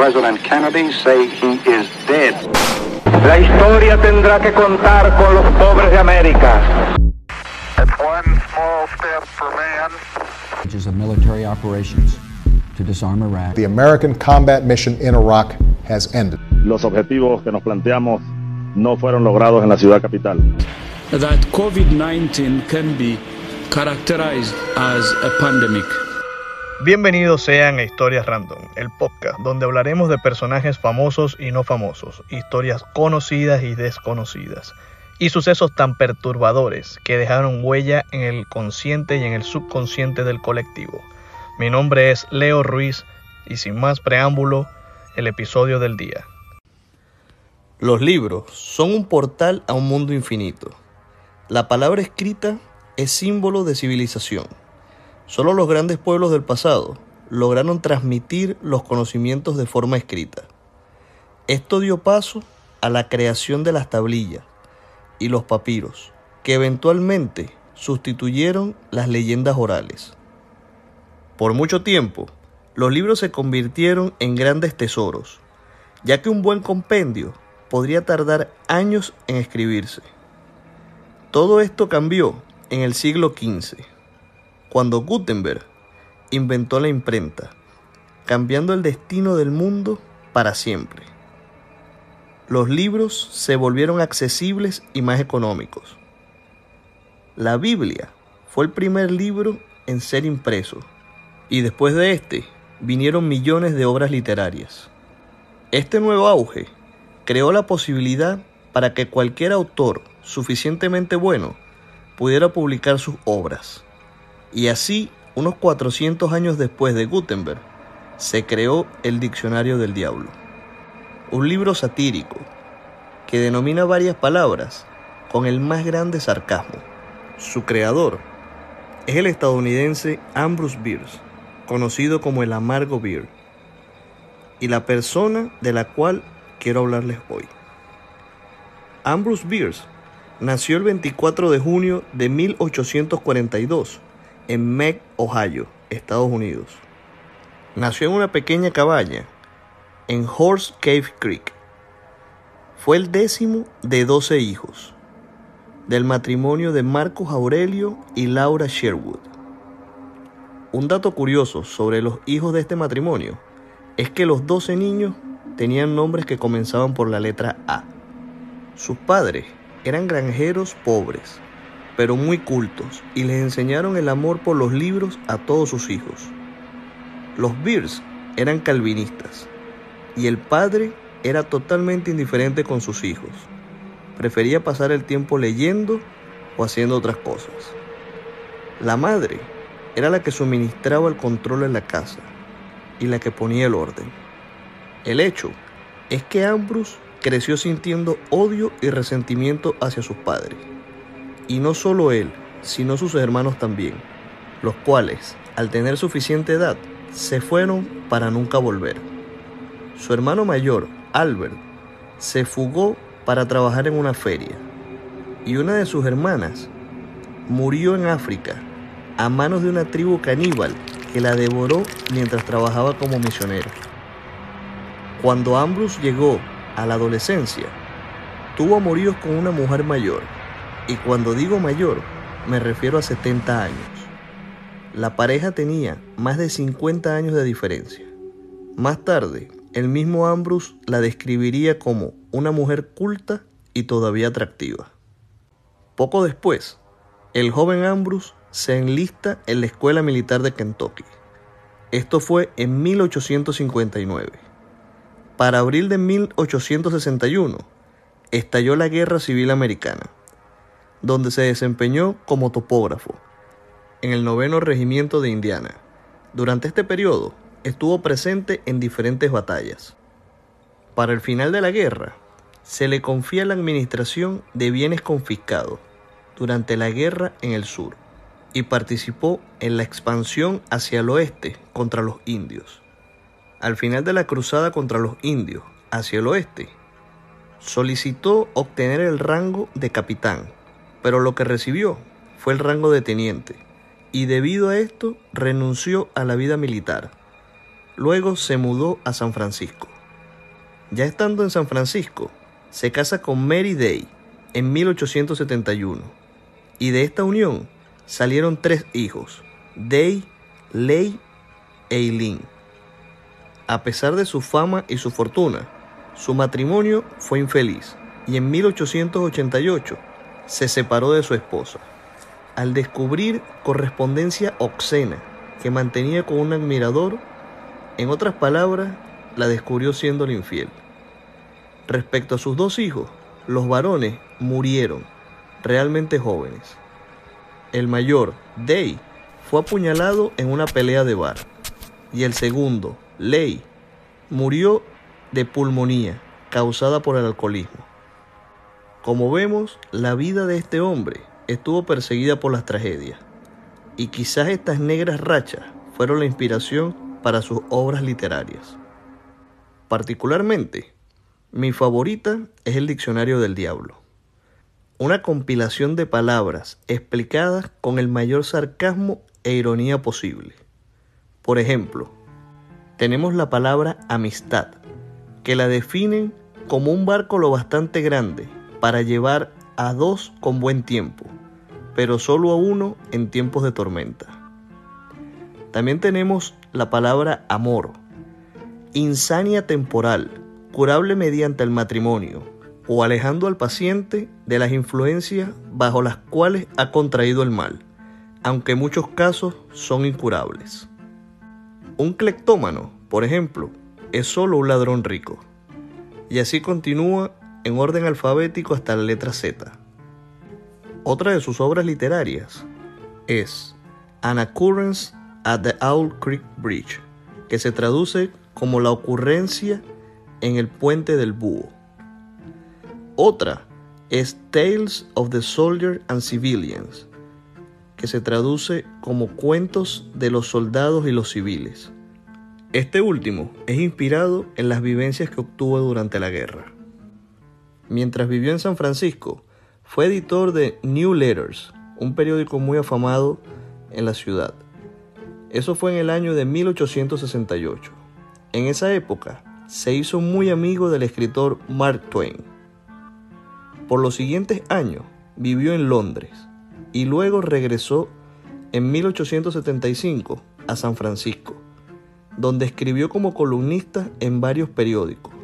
President Kennedy say he is dead. La historia tendrá que contar con los pobres de América. It's one small step for man. which is of military operations to disarm Iraq. The American combat mission in Iraq has ended. los objetivos que nos planteamos no fueron logrados en la ciudad capital. that COVID 19 can be characterized as a pandemic. Bienvenidos sean a Historias Random, el podcast donde hablaremos de personajes famosos y no famosos, historias conocidas y desconocidas, y sucesos tan perturbadores que dejaron huella en el consciente y en el subconsciente del colectivo. Mi nombre es Leo Ruiz y sin más preámbulo, el episodio del día. Los libros son un portal a un mundo infinito. La palabra escrita es símbolo de civilización. Solo los grandes pueblos del pasado lograron transmitir los conocimientos de forma escrita. Esto dio paso a la creación de las tablillas y los papiros, que eventualmente sustituyeron las leyendas orales. Por mucho tiempo, los libros se convirtieron en grandes tesoros, ya que un buen compendio podría tardar años en escribirse. Todo esto cambió en el siglo XV, cuando Gutenberg inventó la imprenta, cambiando el destino del mundo para siempre. Los libros se volvieron accesibles y más económicos. La Biblia fue el primer libro en ser impreso, y después de este vinieron millones de obras literarias. Este nuevo auge creó la posibilidad para que cualquier autor suficientemente bueno pudiera publicar sus obras. Y así, unos 400 años después de Gutenberg, se creó el Diccionario del Diablo, un libro satírico que denomina varias palabras con el más grande sarcasmo. Su creador es el estadounidense Ambrose Bierce, conocido como el Amargo Beer, y la persona de la cual quiero hablarles hoy. Ambrose Bierce nació el 24 de junio de 1842 en Meg, Ohio, Estados Unidos. Nació en una pequeña cabaña en Horse Cave Creek. Fue el décimo de 12 hijos del matrimonio de Marcos Aurelio y Laura Sherwood. Un dato curioso sobre los hijos de este matrimonio es que los 12 niños tenían nombres que comenzaban por la letra A. Sus padres eran granjeros pobres, pero muy cultos, y les enseñaron el amor por los libros a todos sus hijos. Los Beers eran calvinistas, y el padre era totalmente indiferente con sus hijos. Prefería pasar el tiempo leyendo o haciendo otras cosas. La madre era la que suministraba el control en la casa y la que ponía el orden. El hecho es que Ambrose creció sintiendo odio y resentimiento hacia sus padres. Y no solo él, sino sus hermanos también, los cuales, al tener suficiente edad, se fueron para nunca volver. Su hermano mayor, Albert, se fugó para trabajar en una feria, y una de sus hermanas murió en África a manos de una tribu caníbal que la devoró mientras trabajaba como misionero. Cuando Ambrose llegó a la adolescencia, tuvo amoríos con una mujer mayor, y cuando digo mayor, me refiero a 70 años. La pareja tenía más de 50 años de diferencia. Más tarde, el mismo Ambrose la describiría como una mujer culta y todavía atractiva. Poco después, el joven Ambrose se enlista en la Escuela Militar de Kentucky. Esto fue en 1859. Para abril de 1861 estalló la Guerra Civil Americana, donde se desempeñó como topógrafo en el noveno regimiento de Indiana. Durante este periodo estuvo presente en diferentes batallas. Para el final de la guerra, se le confía la administración de bienes confiscados durante la guerra en el sur y participó en la expansión hacia el oeste contra los indios. Al final de la cruzada contra los indios hacia el oeste, solicitó obtener el rango de capitán, pero lo que recibió fue el rango de teniente, y debido a esto renunció a la vida militar. Luego se mudó a San Francisco. Ya estando en San Francisco, se casa con Mary Day en 1871 y de esta unión salieron tres hijos, Day, Ley e Eileen. A pesar de su fama y su fortuna, su matrimonio fue infeliz y en 1888 se separó de su esposa. Al descubrir correspondencia obscena que mantenía con un admirador, en otras palabras, la descubrió siendo el infiel. Respecto a sus dos hijos, los varones murieron realmente jóvenes. El mayor, Day, fue apuñalado en una pelea de bar y el segundo, Ley, murió de pulmonía causada por el alcoholismo. Como vemos, la vida de este hombre estuvo perseguida por las tragedias y quizás estas negras rachas fueron la inspiración para sus obras literarias. Particularmente, mi favorita es el Diccionario del Diablo, una compilación de palabras explicadas con el mayor sarcasmo e ironía posible. Por ejemplo, tenemos la palabra amistad, que la definen como un barco lo bastante grande para llevar a dos con buen tiempo, pero solo a uno en tiempos de tormenta. También tenemos la palabra amor, insania temporal, curable mediante el matrimonio, o alejando al paciente de las influencias bajo las cuales ha contraído el mal, aunque muchos casos son incurables. Un cleptómano, por ejemplo, es solo un ladrón rico. Y así continúa en orden alfabético hasta la letra Z. Otra de sus obras literarias es An Occurrence at the Owl Creek Bridge, que se traduce como la ocurrencia en el puente del búho. Otra es Tales of the Soldier and Civilians, que se traduce como cuentos de los soldados y los civiles. Este último es inspirado en las vivencias que obtuvo durante la guerra. Mientras vivió en San Francisco, fue editor de New Letters, un periódico muy afamado en la ciudad. Eso fue en el año de 1868. En esa época se hizo muy amigo del escritor Mark Twain. Por los siguientes años vivió en Londres y luego regresó en 1875 a San Francisco, donde escribió como columnista en varios periódicos.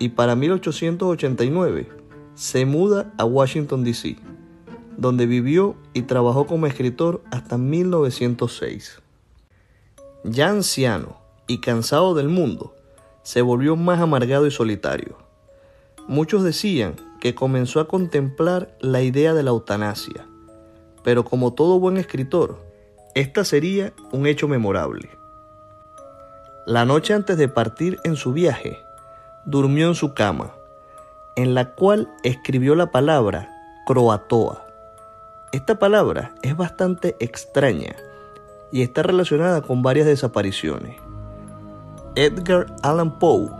Y para 1889 se muda a Washington, D.C., donde vivió y trabajó como escritor hasta 1906. Ya anciano y cansado del mundo, se volvió más amargado y solitario. Muchos decían que comenzó a contemplar la idea de la eutanasia, pero como todo buen escritor, esta sería un hecho memorable. La noche antes de partir en su viaje, durmió en su cama, en la cual escribió la palabra croatoa. Esta palabra es bastante extraña y está relacionada con varias desapariciones. Edgar Allan Poe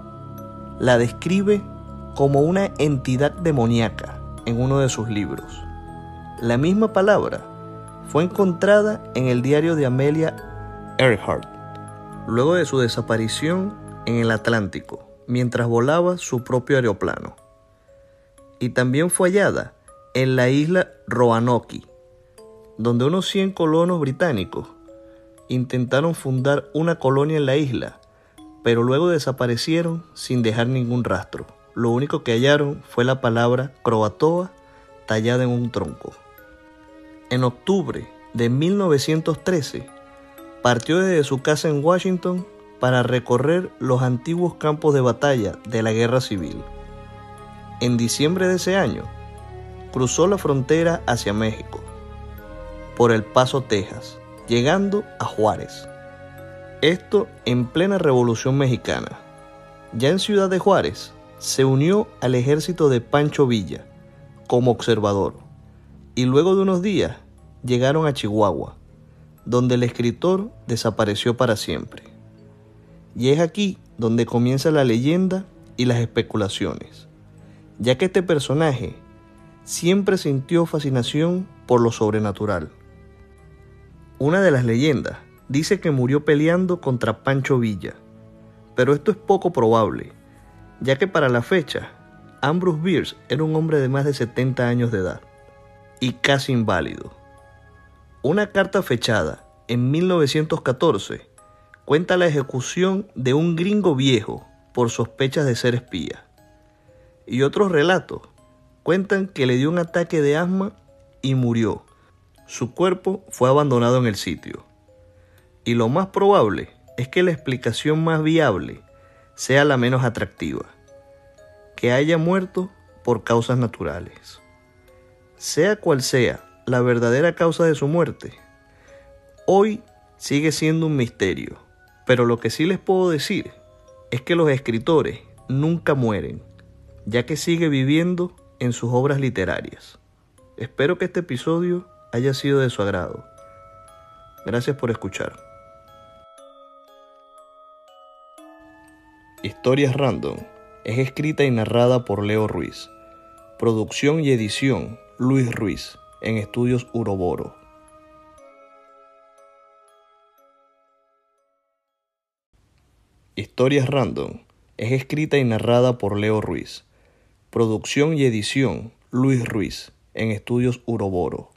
la describe como una entidad demoníaca en uno de sus libros. La misma palabra fue encontrada en el diario de Amelia Earhart, luego de su desaparición en el Atlántico, mientras volaba su propio aeroplano. Y también fue hallada en la isla Roanoke, donde unos 100 colonos británicos intentaron fundar una colonia en la isla, pero luego desaparecieron sin dejar ningún rastro. Lo único que hallaron fue la palabra croatoa tallada en un tronco. En octubre de 1913, partió desde su casa en Washington para recorrer los antiguos campos de batalla de la Guerra Civil. En diciembre de ese año, cruzó la frontera hacia México, por El Paso, Texas, llegando a Juárez. Esto en plena Revolución Mexicana. Ya en Ciudad de Juárez, se unió al ejército de Pancho Villa como observador y luego de unos días llegaron a Chihuahua, donde el escritor desapareció para siempre. Y es aquí donde comienza la leyenda y las especulaciones, ya que este personaje siempre sintió fascinación por lo sobrenatural. Una de las leyendas dice que murió peleando contra Pancho Villa, pero esto es poco probable, ya que para la fecha, Ambrose Bierce era un hombre de más de 70 años de edad y casi inválido. Una carta fechada en 1914 cuenta la ejecución de un gringo viejo por sospechas de ser espía. Y otros relatos cuentan que le dio un ataque de asma y murió. Su cuerpo fue abandonado en el sitio. Y lo más probable es que la explicación más viable sea la menos atractiva, que haya muerto por causas naturales. Sea cual sea la verdadera causa de su muerte, hoy sigue siendo un misterio, pero lo que sí les puedo decir es que los escritores nunca mueren, ya que sigue viviendo en sus obras literarias. Espero que este episodio haya sido de su agrado. Gracias por escuchar. Historias Random es escrita y narrada por Leo Ruiz. Producción y edición Luis Ruiz en Estudios Uroboro. Historias Random es escrita y narrada por Leo Ruiz. Producción y edición Luis Ruiz en Estudios Uroboro.